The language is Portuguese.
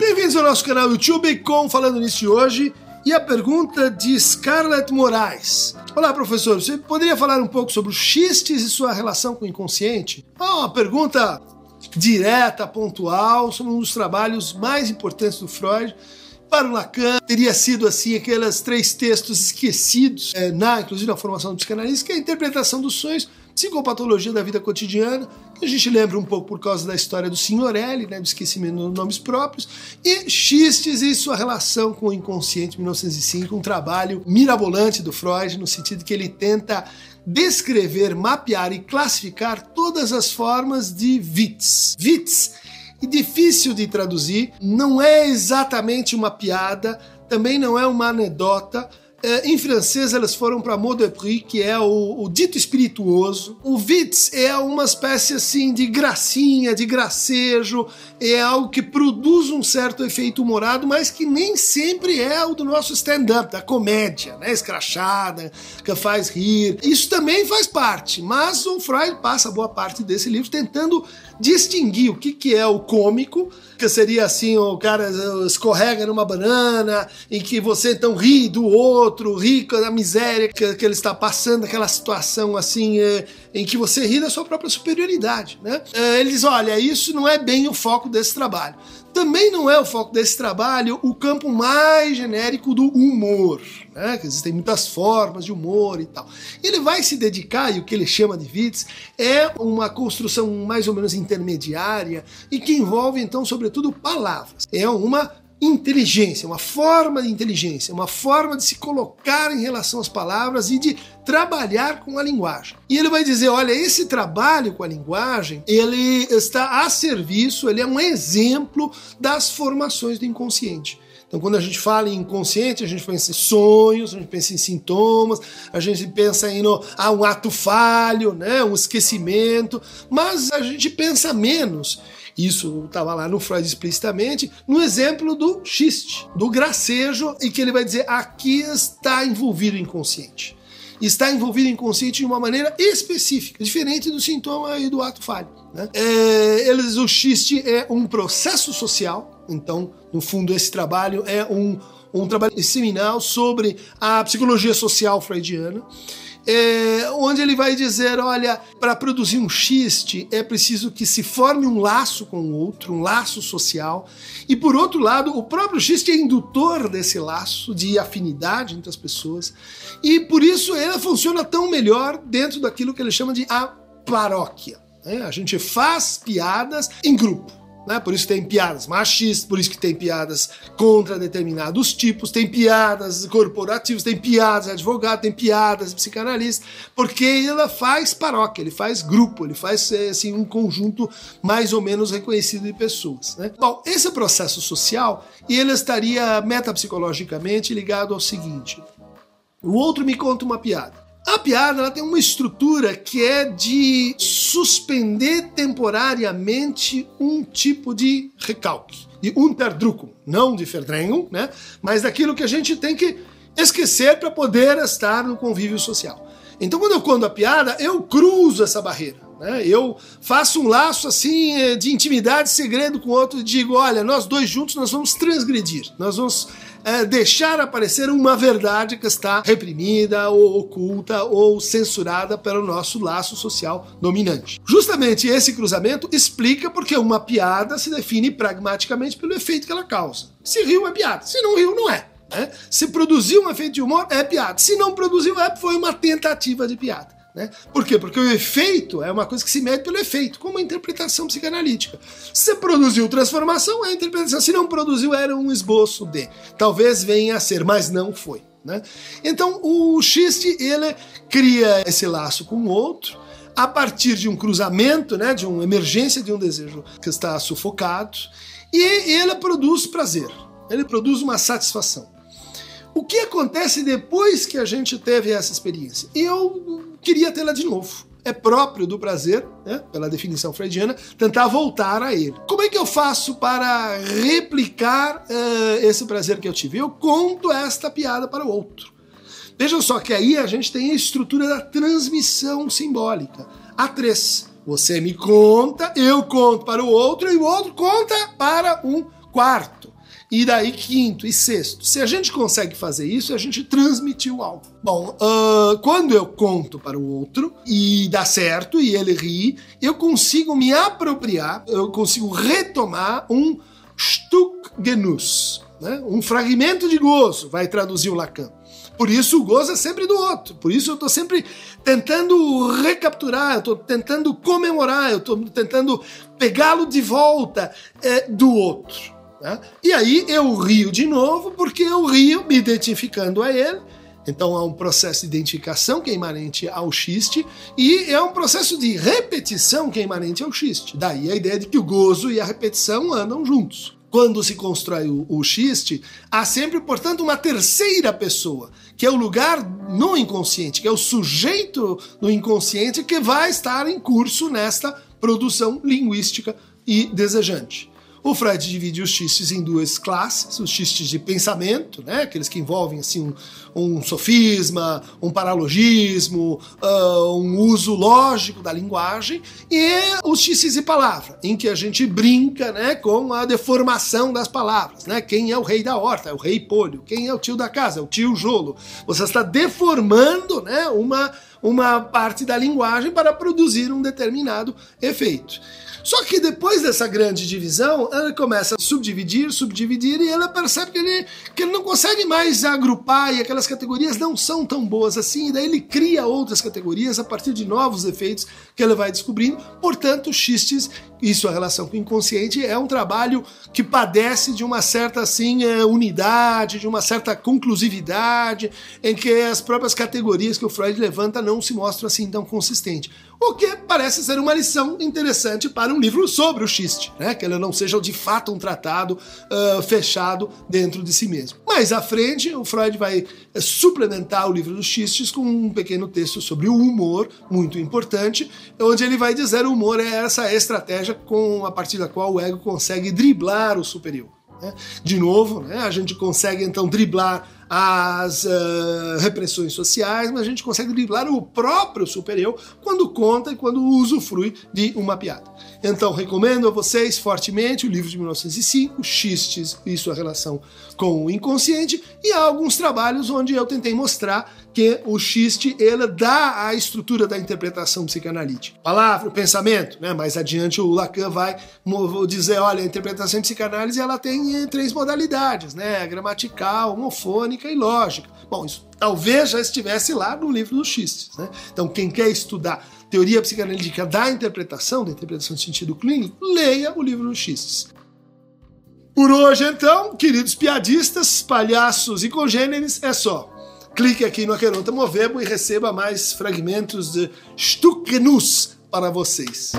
Bem-vindos ao nosso canal YouTube com Falando Nisso de hoje e a pergunta de Scarlett Moraes. Olá, professor, você poderia falar um pouco sobre os xistes e sua relação com o inconsciente? Ah, uma pergunta direta, pontual, sobre um dos trabalhos mais importantes do Freud. Para o Lacan, teria sido assim aqueles três textos esquecidos, é, na, inclusive na formação do psicanalista, que é a interpretação dos sonhos psicopatologia da vida cotidiana, a gente lembra um pouco por causa da história do Signorelli, né, do esquecimento dos nomes próprios, e Xistes e sua relação com o inconsciente, 1905, um trabalho mirabolante do Freud, no sentido que ele tenta descrever, mapear e classificar todas as formas de Witz. Witz, e difícil de traduzir, não é exatamente uma piada, também não é uma anedota, é, em francês, elas foram para mot de prix, que é o, o, dito espirituoso. O Witz é uma espécie assim de gracinha, de gracejo, é algo que produz um certo efeito humorado, mas que nem sempre é o do nosso stand-up, da comédia, né? Escrachada, que faz rir. Isso também faz parte, mas o Freud passa boa parte desse livro tentando distinguir o que, que é o cômico, que seria assim, o cara escorrega numa banana, em que você então ri do outro, ri da miséria que, que ele está passando, aquela situação assim, é, em que você ri da sua própria superioridade. Né? É, ele diz: olha, isso não é bem o foco desse trabalho. Também não é o foco desse trabalho o campo mais genérico do humor, né? que existem muitas formas de humor e tal. Ele vai se dedicar, e o que ele chama de Witz, é uma construção mais ou menos intermediária e que envolve, então, sobretudo, palavras. É uma inteligência, uma forma de inteligência, uma forma de se colocar em relação às palavras e de trabalhar com a linguagem. E ele vai dizer, olha, esse trabalho com a linguagem, ele está a serviço, ele é um exemplo das formações do inconsciente. Então, quando a gente fala em inconsciente, a gente pensa em sonhos, a gente pensa em sintomas, a gente pensa em no, ah, um ato falho, né, um esquecimento, mas a gente pensa menos isso estava lá no Freud explicitamente, no exemplo do xiste, do gracejo, e que ele vai dizer aqui está envolvido o inconsciente. Está envolvido o inconsciente de uma maneira específica, diferente do sintoma e do ato falho. Né? É, eles, o xiste é um processo social, então, no fundo, esse trabalho é um, um trabalho seminal sobre a psicologia social freudiana é, onde ele vai dizer: olha, para produzir um xiste é preciso que se forme um laço com o outro, um laço social, e por outro lado, o próprio xiste é indutor desse laço de afinidade entre as pessoas, e por isso ele funciona tão melhor dentro daquilo que ele chama de a paróquia. Né? A gente faz piadas em grupo. Né? Por isso tem piadas machistas, por isso que tem piadas contra determinados tipos, tem piadas corporativas, tem piadas de advogado, tem piadas de psicanalista, porque ela faz paróquia, ele faz grupo, ele faz eh, assim, um conjunto mais ou menos reconhecido de pessoas. Né? Bom, esse processo social, ele estaria metapsicologicamente ligado ao seguinte: o outro me conta uma piada. A piada ela tem uma estrutura que é de suspender temporariamente um tipo de recalque, de Unterdrückung, não de Verdrängung, né? mas daquilo que a gente tem que esquecer para poder estar no convívio social. Então, quando eu conto a piada, eu cruzo essa barreira. Né? Eu faço um laço assim eh, de intimidade, segredo com o outro e digo: olha, nós dois juntos nós vamos transgredir, nós vamos é, deixar aparecer uma verdade que está reprimida ou oculta ou censurada pelo nosso laço social dominante. Justamente esse cruzamento explica porque uma piada se define pragmaticamente pelo efeito que ela causa. Se riu é piada, se não riu não é. Né? Se produziu um efeito de humor é piada, se não produziu é foi uma tentativa de piada. Né? Por quê? Porque o efeito é uma coisa que se mede pelo efeito, como a interpretação psicanalítica. Se produziu transformação, é a interpretação. Se não produziu, era um esboço de. Talvez venha a ser, mas não foi. Né? Então o xiste ele cria esse laço com o outro a partir de um cruzamento, né, de uma emergência de um desejo que está sufocado, e ele produz prazer, ele produz uma satisfação. O que acontece depois que a gente teve essa experiência? Eu queria tê-la de novo. É próprio do prazer, né, pela definição freudiana, tentar voltar a ele. Como é que eu faço para replicar uh, esse prazer que eu tive? Eu conto esta piada para o outro. Vejam só que aí a gente tem a estrutura da transmissão simbólica. A três. Você me conta, eu conto para o outro e o outro conta para um quarto. E daí quinto e sexto. Se a gente consegue fazer isso, a gente transmitiu algo. Bom, uh, quando eu conto para o outro e dá certo e ele ri, eu consigo me apropriar, eu consigo retomar um Stückgenuss, né? um fragmento de gozo, vai traduzir o Lacan. Por isso o gozo é sempre do outro. Por isso eu estou sempre tentando recapturar, eu estou tentando comemorar, eu estou tentando pegá-lo de volta é, do outro. Né? E aí eu rio de novo, porque eu rio me identificando a ele. Então há um processo de identificação que é imanente ao xiste e é um processo de repetição que é imanente ao xiste. Daí a ideia de que o gozo e a repetição andam juntos quando se constrói o, o xiste, há sempre, portanto, uma terceira pessoa, que é o lugar no inconsciente, que é o sujeito no inconsciente que vai estar em curso nesta produção linguística e desejante. O Freud divide os xistes em duas classes, os xistes de pensamento, né, aqueles que envolvem assim um, um sofisma, um paralogismo, uh, um uso lógico da linguagem, e os xistes de palavra, em que a gente brinca né, com a deformação das palavras. Né? Quem é o rei da horta? É o rei polho. Quem é o tio da casa? É o tio jolo. Você está deformando né, uma, uma parte da linguagem para produzir um determinado efeito. Só que depois dessa grande divisão, ela começa a subdividir, subdividir, e ela percebe que ele, que ele não consegue mais agrupar, e aquelas categorias não são tão boas assim, e daí ele cria outras categorias a partir de novos efeitos que ele vai descobrindo. Portanto, xistes e sua relação com o inconsciente é um trabalho que padece de uma certa assim é, unidade, de uma certa conclusividade, em que as próprias categorias que o Freud levanta não se mostram assim tão consistentes. O que parece ser uma lição interessante para um livro sobre o xiste, né? que ele não seja de fato um tratado uh, fechado dentro de si mesmo. Mais à frente, o Freud vai eh, suplementar o livro dos xistes com um pequeno texto sobre o humor, muito importante, onde ele vai dizer o humor é essa estratégia com a partir da qual o ego consegue driblar o superior. Né? De novo, né, a gente consegue então driblar as uh, repressões sociais, mas a gente consegue driblar o próprio superior quando conta e quando usufrui de uma piada. Então, recomendo a vocês fortemente o livro de 1905, Xistes e sua relação com o inconsciente, e há alguns trabalhos onde eu tentei mostrar que o xiste ele dá a estrutura da interpretação psicanalítica. Palavra, pensamento, né? Mais adiante o Lacan vai dizer, olha, a interpretação de psicanálise ela tem eh, três modalidades, né? Gramatical, homofônica e lógica. Bom, isso talvez já estivesse lá no livro dos xistes, né? Então quem quer estudar teoria psicanalítica da interpretação, da interpretação de sentido clínico, leia o livro dos xistes. Por hoje, então, queridos piadistas, palhaços e congêneres, é só. Clique aqui no Aqueronta Movebo e receba mais fragmentos de Stukenus para vocês.